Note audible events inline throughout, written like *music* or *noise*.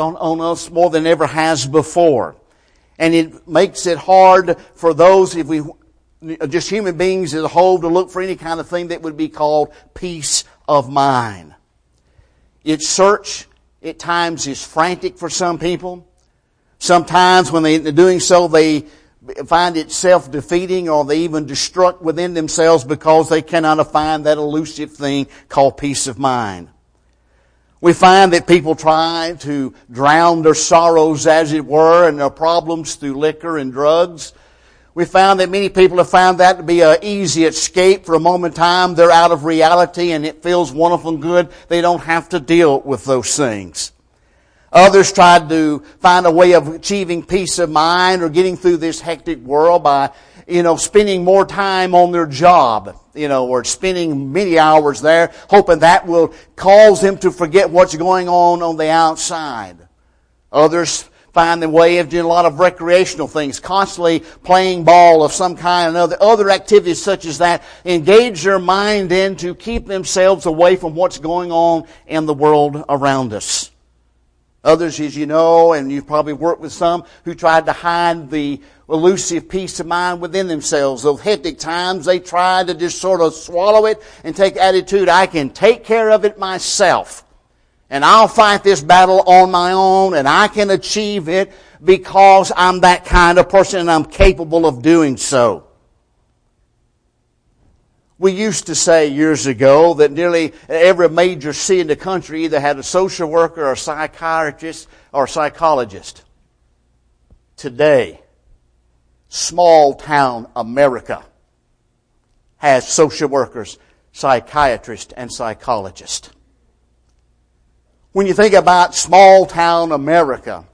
on, on us more than ever has before. And it makes it hard for those, if we, just human beings as a whole, to look for any kind of thing that would be called peace of mind. Its search at times is frantic for some people. Sometimes when they're doing so, they find it self-defeating or they even destruct within themselves because they cannot find that elusive thing called peace of mind. We find that people try to drown their sorrows, as it were, and their problems through liquor and drugs. We found that many people have found that to be an easy escape for a moment in time. They're out of reality and it feels wonderful and good. They don't have to deal with those things. Others tried to find a way of achieving peace of mind or getting through this hectic world by, you know, spending more time on their job, you know, or spending many hours there, hoping that will cause them to forget what's going on on the outside. Others find the way of doing a lot of recreational things, constantly playing ball of some kind or other, other activities such as that, engage their mind in to keep themselves away from what's going on in the world around us. Others, as you know, and you've probably worked with some who tried to hide the elusive peace of mind within themselves. Those hectic times, they try to just sort of swallow it and take attitude, I can take care of it myself. And I'll fight this battle on my own and I can achieve it because I'm that kind of person and I'm capable of doing so. We used to say years ago that nearly every major city in the country either had a social worker or a psychiatrist or a psychologist. Today, small town America has social workers, psychiatrists, and psychologists. When you think about small town America,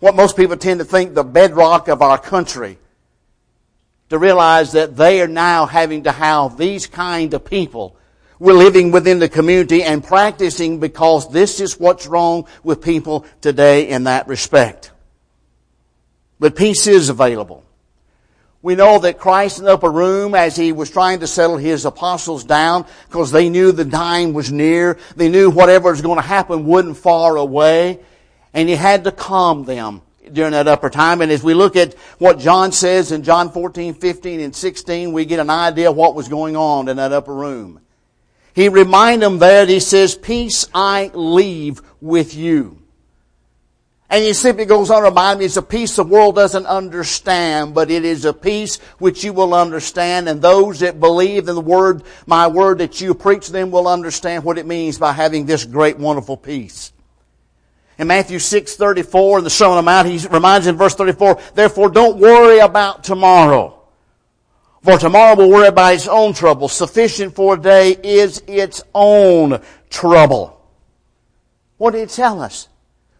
what most people tend to think the bedrock of our country to realize that they are now having to have these kind of people. We're living within the community and practicing because this is what's wrong with people today in that respect. But peace is available. We know that Christ in the upper room, as he was trying to settle his apostles down, because they knew the time was near, they knew whatever was going to happen wasn't far away, and he had to calm them during that upper time. And as we look at what John says in John 14, 15, and 16, we get an idea of what was going on in that upper room. He reminded them there, he says, peace I leave with you. And he simply goes on to remind me it's a peace the world doesn't understand, but it is a peace which you will understand, and those that believe in the word, my word that you preach them will understand what it means by having this great, wonderful peace. In Matthew 6, 34, in the Sermon on the Mount, he reminds in verse 34, therefore don't worry about tomorrow. For tomorrow will worry about its own trouble. Sufficient for a day is its own trouble. What did he tell us?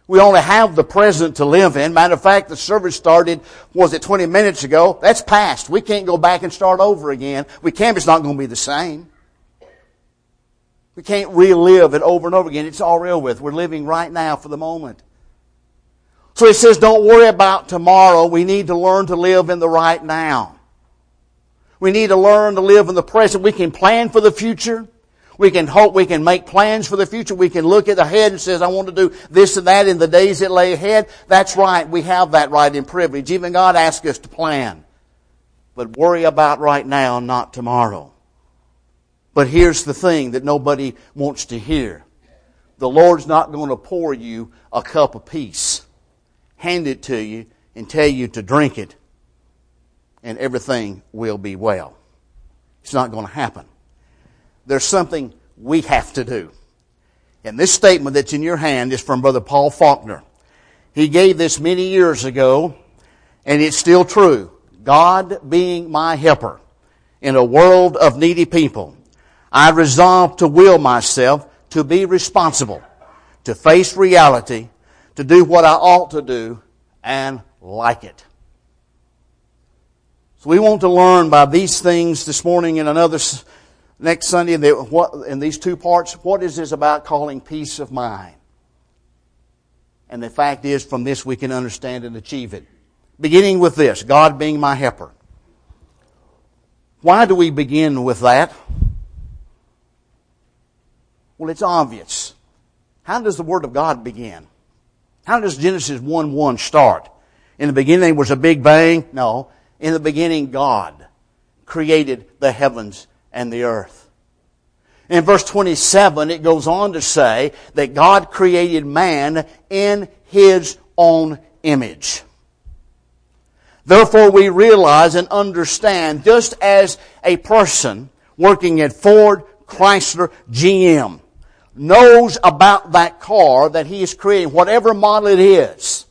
We only have the present to live in. Matter of fact, the service started, was it 20 minutes ago? That's past. We can't go back and start over again. We can, it's not going to be the same. We can't relive it over and over again. It's all real with. We're living right now for the moment. So he says, don't worry about tomorrow. We need to learn to live in the right now. We need to learn to live in the present. We can plan for the future. We can hope, we can make plans for the future. We can look at ahead and says, I want to do this and that in the days that lay ahead. That's right. We have that right and privilege. Even God asks us to plan. But worry about right now, not tomorrow. But here's the thing that nobody wants to hear. The Lord's not going to pour you a cup of peace, hand it to you, and tell you to drink it, and everything will be well. It's not going to happen. There's something we have to do. And this statement that's in your hand is from Brother Paul Faulkner. He gave this many years ago, and it's still true. God being my helper in a world of needy people, I resolved to will myself to be responsible, to face reality, to do what I ought to do, and like it. So we want to learn by these things this morning and another next Sunday in, what, in these two parts. What is this about calling peace of mind? And the fact is, from this we can understand and achieve it. Beginning with this, God being my helper. Why do we begin with that? Well, it's obvious. How does the Word of God begin? How does Genesis 1 1 start? In the beginning was a big bang? No. In the beginning, God created the heavens and the earth. In verse 27, it goes on to say that God created man in his own image. Therefore, we realize and understand just as a person working at Ford, Chrysler, GM knows about that car that he is creating, whatever model it is.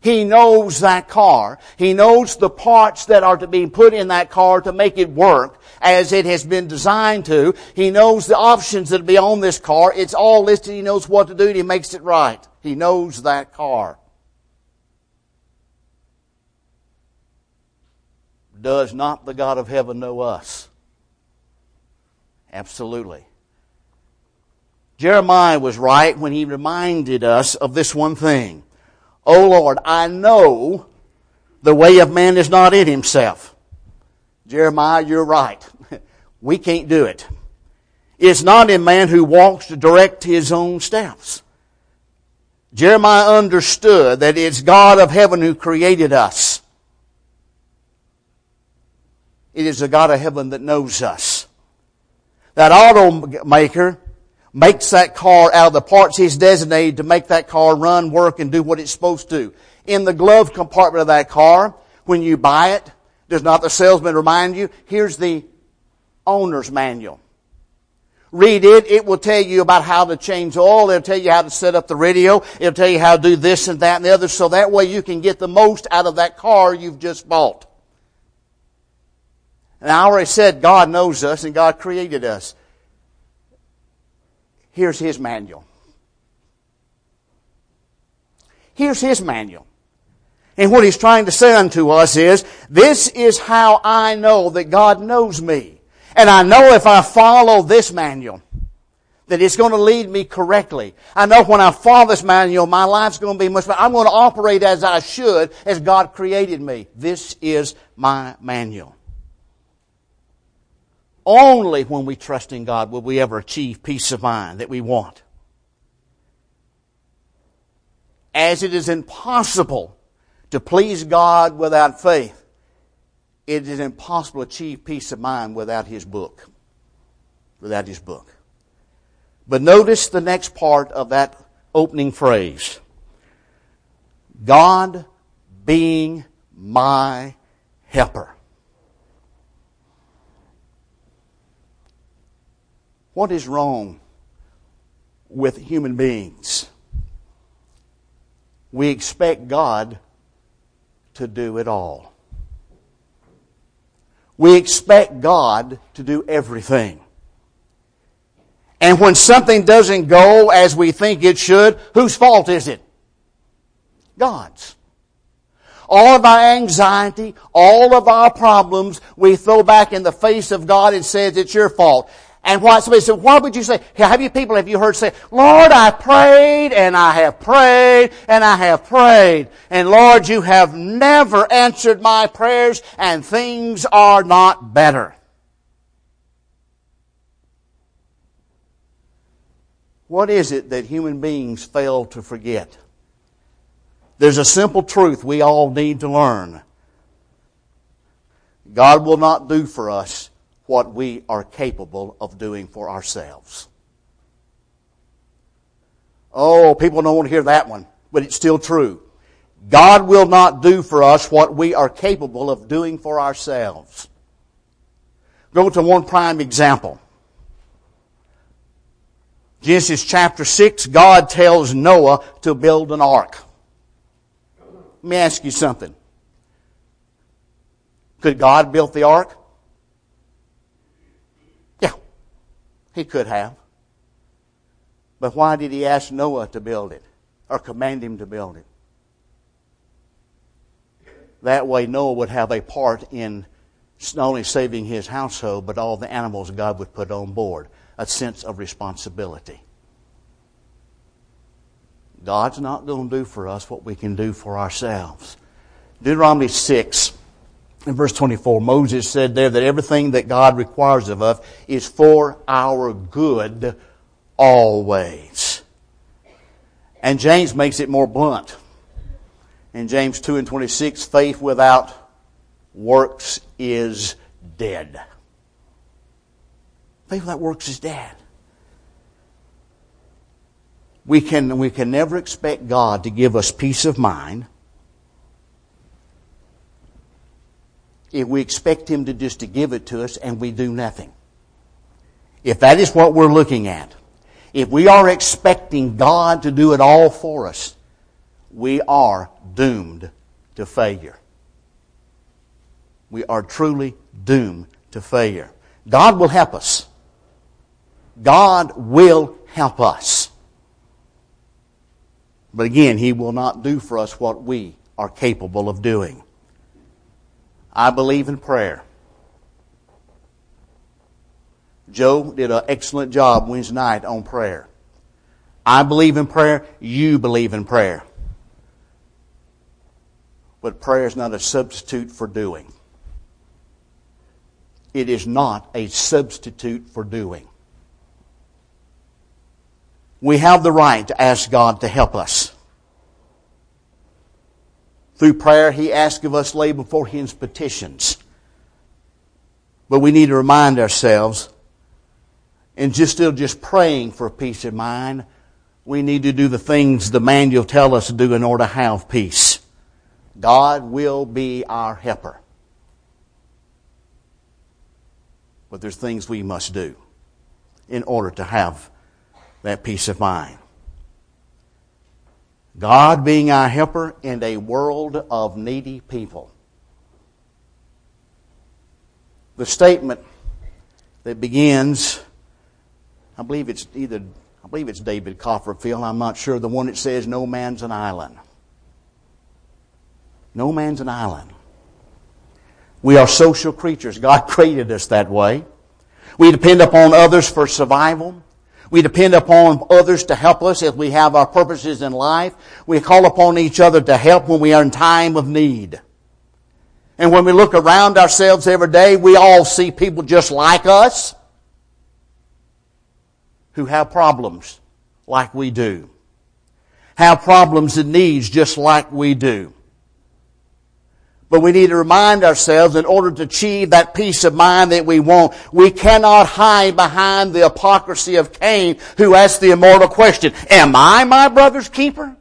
He knows that car. He knows the parts that are to be put in that car to make it work as it has been designed to. He knows the options that will be on this car. It's all listed. He knows what to do and he makes it right. He knows that car. Does not the God of heaven know us? Absolutely. Jeremiah was right when he reminded us of this one thing. Oh Lord, I know the way of man is not in himself. Jeremiah, you're right. We can't do it. It's not in man who walks to direct his own steps. Jeremiah understood that it's God of heaven who created us. It is the God of heaven that knows us. That automaker makes that car out of the parts he's designated to make that car run, work, and do what it's supposed to. In the glove compartment of that car, when you buy it, does not the salesman remind you, here's the owner's manual. Read it. It will tell you about how to change oil. It'll tell you how to set up the radio. It'll tell you how to do this and that and the other so that way you can get the most out of that car you've just bought. And I already said God knows us and God created us. Here's his manual. Here's his manual. And what he's trying to say unto us is, this is how I know that God knows me. And I know if I follow this manual, that it's going to lead me correctly. I know when I follow this manual, my life's going to be much better. I'm going to operate as I should, as God created me. This is my manual. Only when we trust in God will we ever achieve peace of mind that we want. As it is impossible to please God without faith, it is impossible to achieve peace of mind without His book. Without His book. But notice the next part of that opening phrase. God being my helper. What is wrong with human beings? We expect God to do it all. We expect God to do everything. And when something doesn't go as we think it should, whose fault is it? God's. All of our anxiety, all of our problems, we throw back in the face of God and say it's your fault. And why, somebody said, why would you say, have you people, have you heard say, Lord, I prayed and I have prayed and I have prayed. And Lord, you have never answered my prayers and things are not better. What is it that human beings fail to forget? There's a simple truth we all need to learn. God will not do for us what we are capable of doing for ourselves. Oh, people don't want to hear that one, but it's still true. God will not do for us what we are capable of doing for ourselves. Go to one prime example. Genesis chapter 6, God tells Noah to build an ark. Let me ask you something. Could God build the ark? He could have. But why did he ask Noah to build it or command him to build it? That way, Noah would have a part in not only saving his household, but all the animals God would put on board. A sense of responsibility. God's not going to do for us what we can do for ourselves. Deuteronomy 6 in verse 24, Moses said there that everything that God requires of us is for our good always. And James makes it more blunt. In James 2 and 26, faith without works is dead. Faith without works is dead. We can, we can never expect God to give us peace of mind if we expect Him to just to give it to us and we do nothing. If that is what we're looking at, if we are expecting God to do it all for us, we are doomed to failure. We are truly doomed to failure. God will help us. God will help us. But again, He will not do for us what we are capable of doing. I believe in prayer. Joe did an excellent job Wednesday night on prayer. I believe in prayer. You believe in prayer. But prayer is not a substitute for doing. It is not a substitute for doing. We have the right to ask God to help us. Through prayer, He asks of us lay before Him petitions. But we need to remind ourselves, and just still just praying for peace of mind, we need to do the things the manual tell us to do in order to have peace. God will be our helper. But there's things we must do in order to have that peace of mind. God being our helper in a world of needy people. The statement that begins, I believe it's either, I believe it's David Copperfield, I'm not sure, the one that says, No man's an island. No man's an island. We are social creatures. God *laughs* created us that way. We depend upon others for survival. We depend upon others to help us if we have our purposes in life. We call upon each other to help when we are in time of need. And when we look around ourselves every day, we all see people just like us who have problems like we do. Have problems and needs just like we do. But we need to remind ourselves in order to achieve that peace of mind that we want, we cannot hide behind the hypocrisy of Cain who asked the immortal question, Am I my brother's keeper?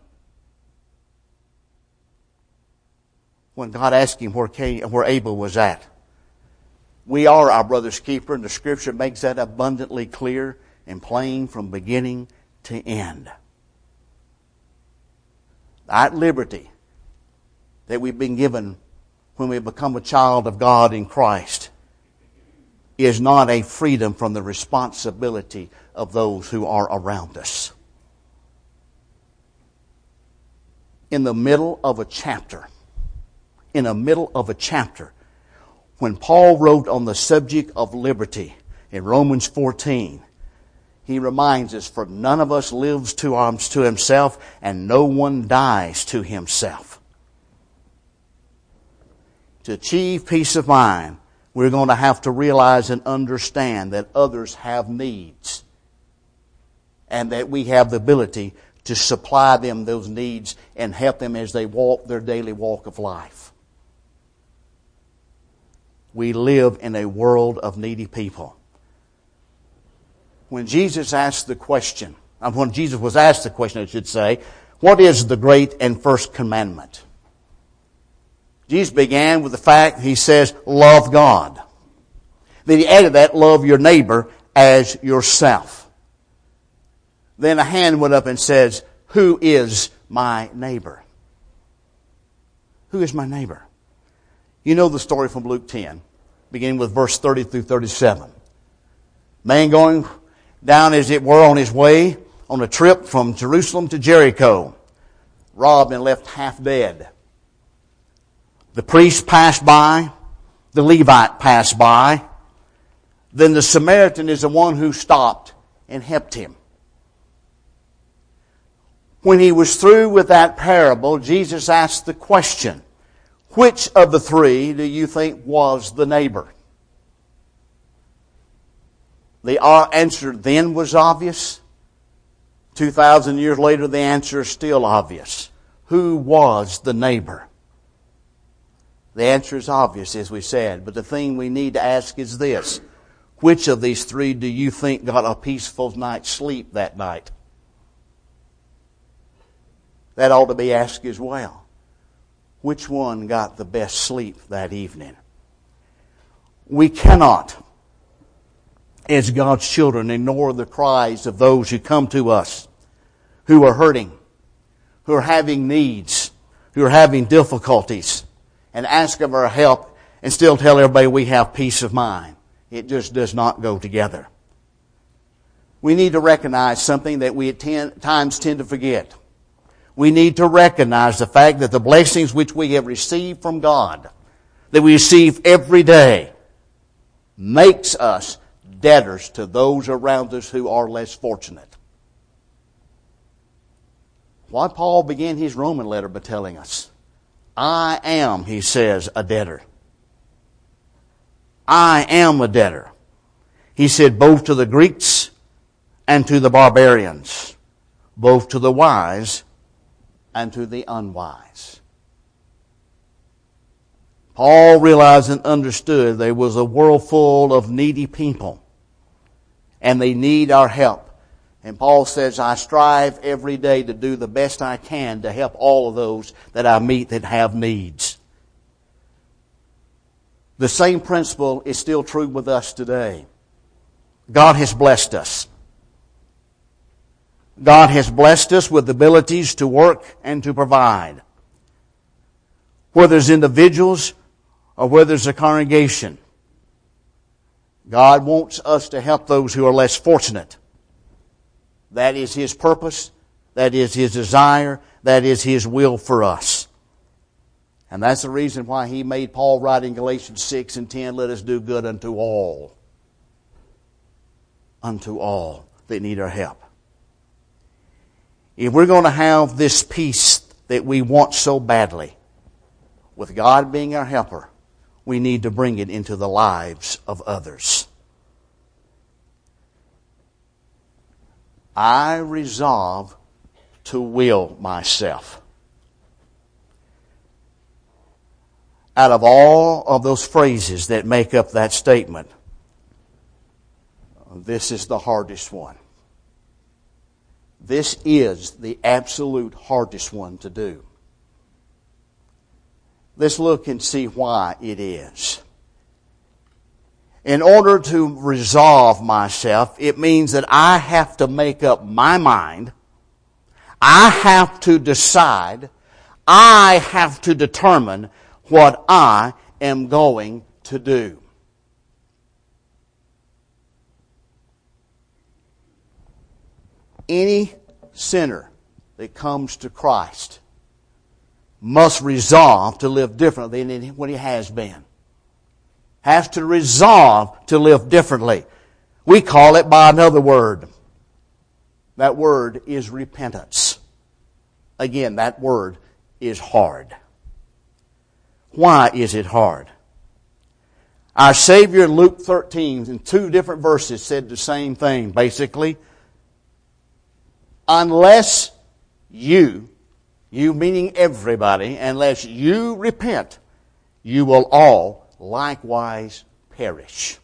When God asked him where, Cain, where Abel was at. We are our brother's keeper, and the scripture makes that abundantly clear and plain from beginning to end. That liberty that we've been given when we become a child of God in Christ is not a freedom from the responsibility of those who are around us. In the middle of a chapter, in the middle of a chapter, when Paul wrote on the subject of liberty in Romans 14, he reminds us, for none of us lives to, um, to himself, and no one dies to himself to achieve peace of mind, we're going to have to realize and understand that others have needs and that we have the ability to supply them those needs and help them as they walk their daily walk of life. We live in a world of needy people. When Jesus asked the question, uh, when Jesus was asked the question, I should say, what is the great and first commandment? Jesus began with the fact he says, love God. Then he added that, love your neighbor as yourself. Then a hand went up and says, who is my neighbor? Who is my neighbor? You know the story from Luke 10, beginning with verse 30 through 37. Man going down, as it were, on his way on a trip from Jerusalem to Jericho, robbed and left half dead. The priest passed by, the Levite passed by, then the Samaritan is the one who stopped and helped him. When he was through with that parable, Jesus asked the question, which of the three do you think was the neighbor? The answer then was obvious. 2,000 years later, the answer is still obvious. Who was the neighbor? The answer is obvious, as we said, but the thing we need to ask is this. Which of these three do you think got a peaceful night's sleep that night? That ought to be asked as well. Which one got the best sleep that evening? We cannot, as God's children, ignore the cries of those who come to us who are hurting, who are having needs, who are having difficulties, and ask of our help and still tell everybody we have peace of mind. It just does not go together. We need to recognize something that we at times tend to forget. We need to recognize the fact that the blessings which we have received from God, that we receive every day, makes us debtors to those around us who are less fortunate. Why Paul began his Roman letter by telling us, I am, he says, a debtor. I am a debtor. He said both to the Greeks and to the barbarians, both to the wise and to the unwise. Paul realized and understood there was a world full of needy people, and they need our help. And Paul says, I strive every day to do the best I can to help all of those that I meet that have needs. The same principle is still true with us today. God has blessed us. God has blessed us with abilities to work and to provide. Whether it's individuals or whether it's a congregation, God wants us to help those who are less fortunate. That is His purpose. That is His desire. That is His will for us. And that's the reason why He made Paul write in Galatians 6 and 10, let us do good unto all. Unto all that need our help. If we're going to have this peace that we want so badly, with God being our helper, we need to bring it into the lives of others. I resolve to will myself. Out of all of those phrases that make up that statement, this is the hardest one. This is the absolute hardest one to do. Let's look and see why it is. In order to resolve myself, it means that I have to make up my mind. I have to decide. I have to determine what I am going to do. Any sinner that comes to Christ must resolve to live differently than what he has been. Has to resolve to live differently. We call it by another word. That word is repentance. Again, that word is hard. Why is it hard? Our Savior in Luke 13 in two different verses said the same thing, basically. Unless you you meaning everybody, unless you repent, you will all likewise perish.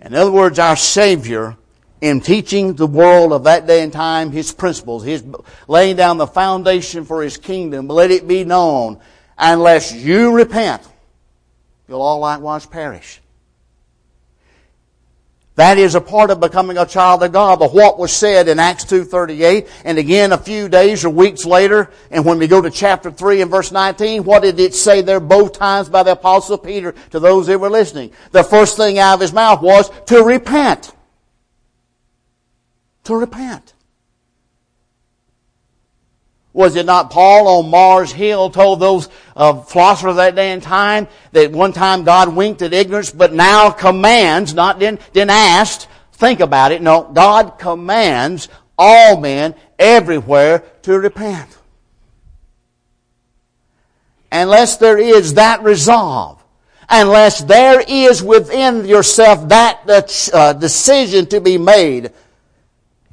In other words, our Savior, in teaching the world of that day and time His principles, His laying down the foundation for His kingdom, let it be known, unless you repent, you'll all likewise perish. That is a part of becoming a child of God. But what was said in Acts 2.38 and again a few days or weeks later, and when we go to chapter 3 and verse 19, what did it say there both times by the apostle Peter to those that were listening? The first thing out of his mouth was to repent. To repent. Was it not Paul on Mars Hill told those uh, philosophers that day and time that one time God winked at ignorance, but now commands, not didn't, didn't think about it. No, God commands all men everywhere to repent. Unless there is that resolve, unless there is within yourself that uh, decision to be made,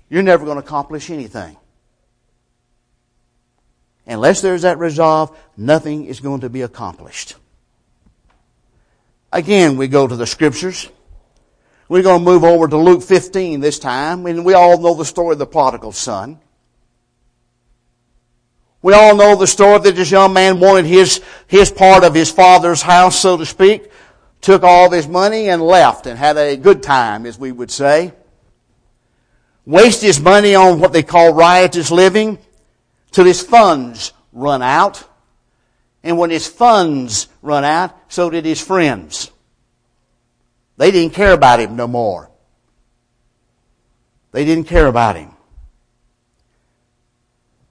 you're never going to accomplish anything. Unless there's that resolve, nothing is going to be accomplished. Again, we go to the scriptures. We're going to move over to Luke 15 this time, and we all know the story of the prodigal son. We all know the story that this young man wanted his, his part of his father's house, so to speak, took all of his money and left and had a good time, as we would say. Wasted his money on what they call riotous living till his funds run out. And when his funds run out, so did his friends. They didn't care about him no more. They didn't care about him.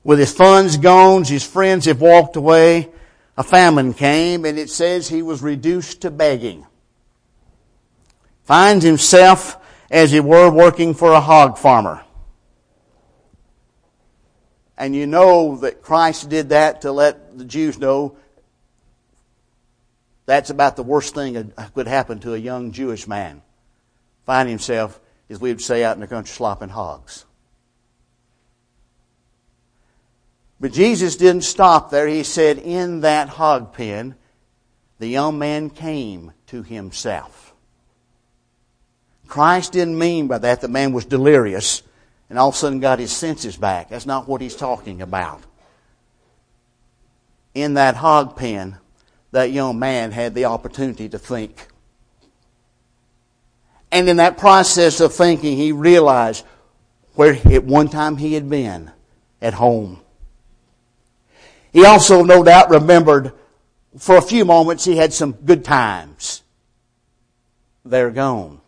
With his funds gone, his friends have walked away. A famine came and it says he was reduced to begging. Finds himself, as he were, working for a hog farmer. And you know that Christ did that to let the Jews know that's about the worst thing that could happen to a young Jewish man. Find himself, as we would say out in the country, slopping hogs. But Jesus didn't stop there. He said, In that hog pen, the young man came to himself. Christ didn't mean by that the man was delirious and all of a sudden got his senses back. That's not what he's talking about. In that hog pen, that young man had the opportunity to think. And in that process of thinking, he realized where at one time he had been at home. He also, no doubt, remembered for a few moments he had some good times. They're gone.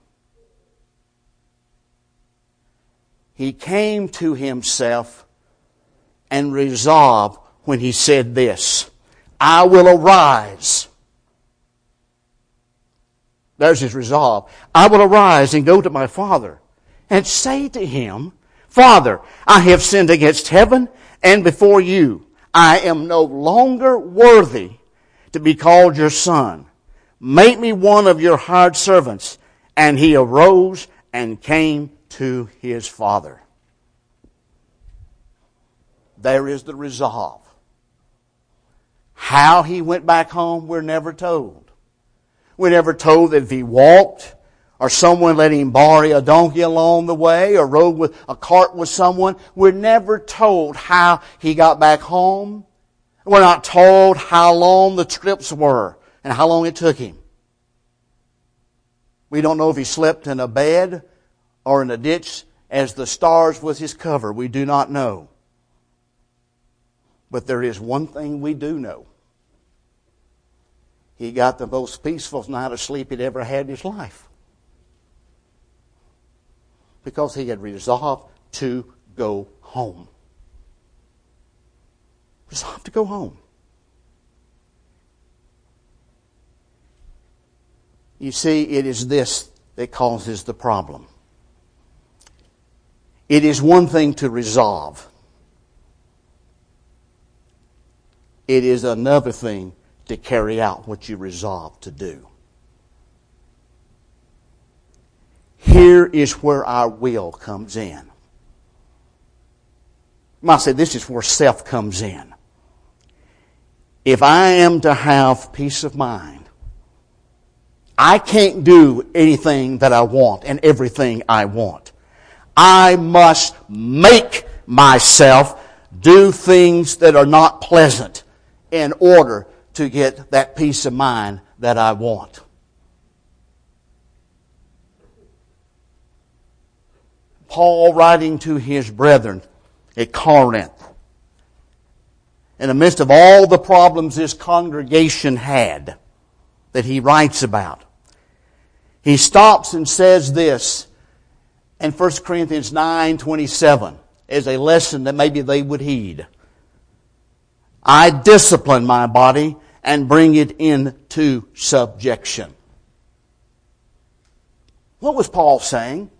He came to himself and resolved when he said this I will arise. There's his resolve. I will arise and go to my father and say to him, Father, I have sinned against heaven and before you. I am no longer worthy to be called your son. Make me one of your hired servants. And he arose and came to his father. There is the resolve. How he went back home, we're never told. We're never told that if he walked, or someone let him borrow a donkey along the way, or rode with a cart with someone. We're never told how he got back home. We're not told how long the trips were and how long it took him. We don't know if he slept in a bed or in a ditch as the stars was his cover. We do not know. But there is one thing we do know. He got the most peaceful night of sleep he'd ever had in his life. Because he had resolved to go home. Resolved to go home. You see, it is this that causes the problem. It is one thing to resolve. It is another thing to carry out what you resolve to do. Here is where our will comes in. You might say this is where self comes in. If I am to have peace of mind, I can't do anything that I want and everything I want. I must make myself do things that are not pleasant in order to get that peace of mind that I want. Paul writing to his brethren at Corinth, in the midst of all the problems this congregation had that he writes about, he stops and says this in 1 Corinthians 9 27 as a lesson that maybe they would heed. I discipline my body and bring it into subjection. What was Paul saying?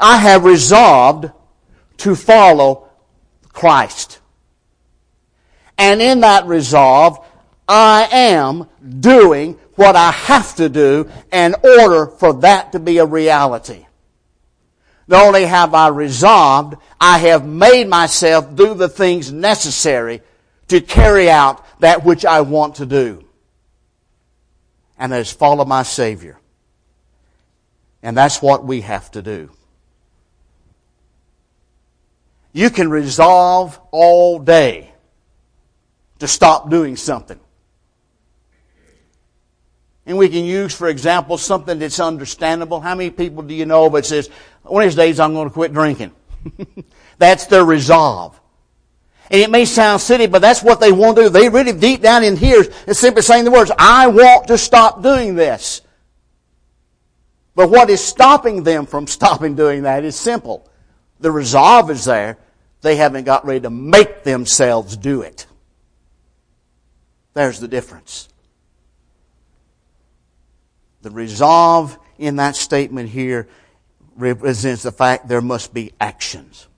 I have resolved to follow Christ. And in that resolve, I am doing what I have to do in order for that to be a reality. Not only have I resolved, I have made myself do the things necessary to carry out that which I want to do. And that is follow my Savior. And that's what we have to do. You can resolve all day to stop doing something. And we can use, for example, something that's understandable. How many people do you know that says, one of these days I'm going to quit drinking? *laughs* that's their resolve. And it may sound silly, but that's what they want to do. They really deep down in here is simply saying the words, I want to stop doing this. But what is stopping them from *laughs* stopping doing that is simple. The resolve is there. They haven't got ready to make themselves do it. There's the difference. The resolve in that statement here represents the fact there must be actions.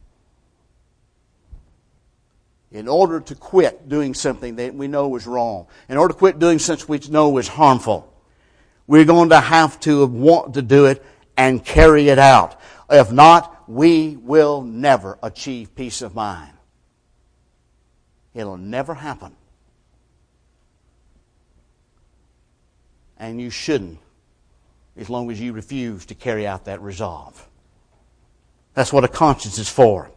In order to quit doing something that we know is wrong, in order to quit doing something we know is harmful, we're going to have to want to do it and carry it out. If not, we will never achieve peace of mind. It'll never happen. And you shouldn't as long as you refuse to carry out that resolve. That's what a conscience is for.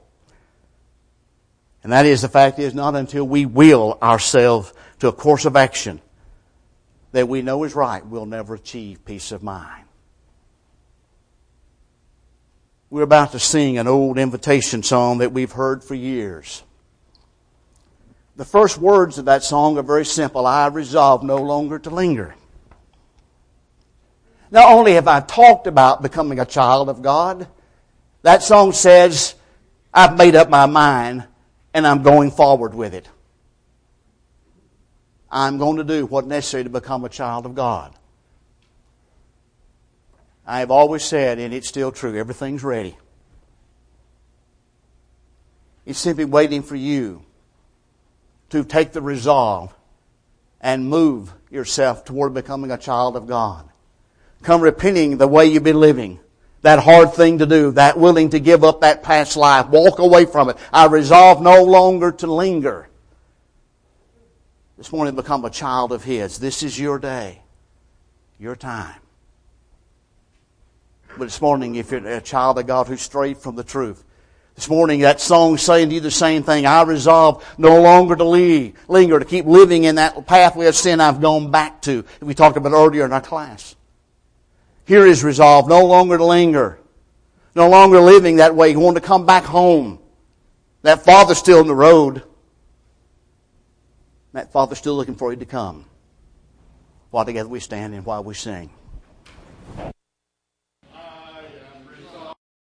And that is the fact is not until we will ourselves to a course of action that we know is right, we'll never achieve peace of mind. We're about to sing an old invitation song that we've heard for years. The first words of that song are very simple. I resolve no longer to linger. Not only have I talked about becoming a child of God, that song says, I've made up my mind and I'm going forward with it. I'm going to do what's necessary to become a child of God. I have always said, and it's still true, everything's ready. It's simply waiting for you to take the resolve and move yourself toward becoming a child of God. Come repenting the way you've been living. That hard thing to do, that willing to give up that past life, walk away from it. I resolve no longer to linger. This morning become a child of His. This is your day, your time. But this morning, if you're a child of God who strayed from the truth, this morning that song saying to you the same thing. I resolve no longer to leave, linger, to keep living in that pathway of sin I've gone back to. We talked about earlier in our class. Here is resolved no longer to linger, no longer living that way. You want to come back home. That father's still in the road. That father's still looking for you to come. While together we stand and while we sing.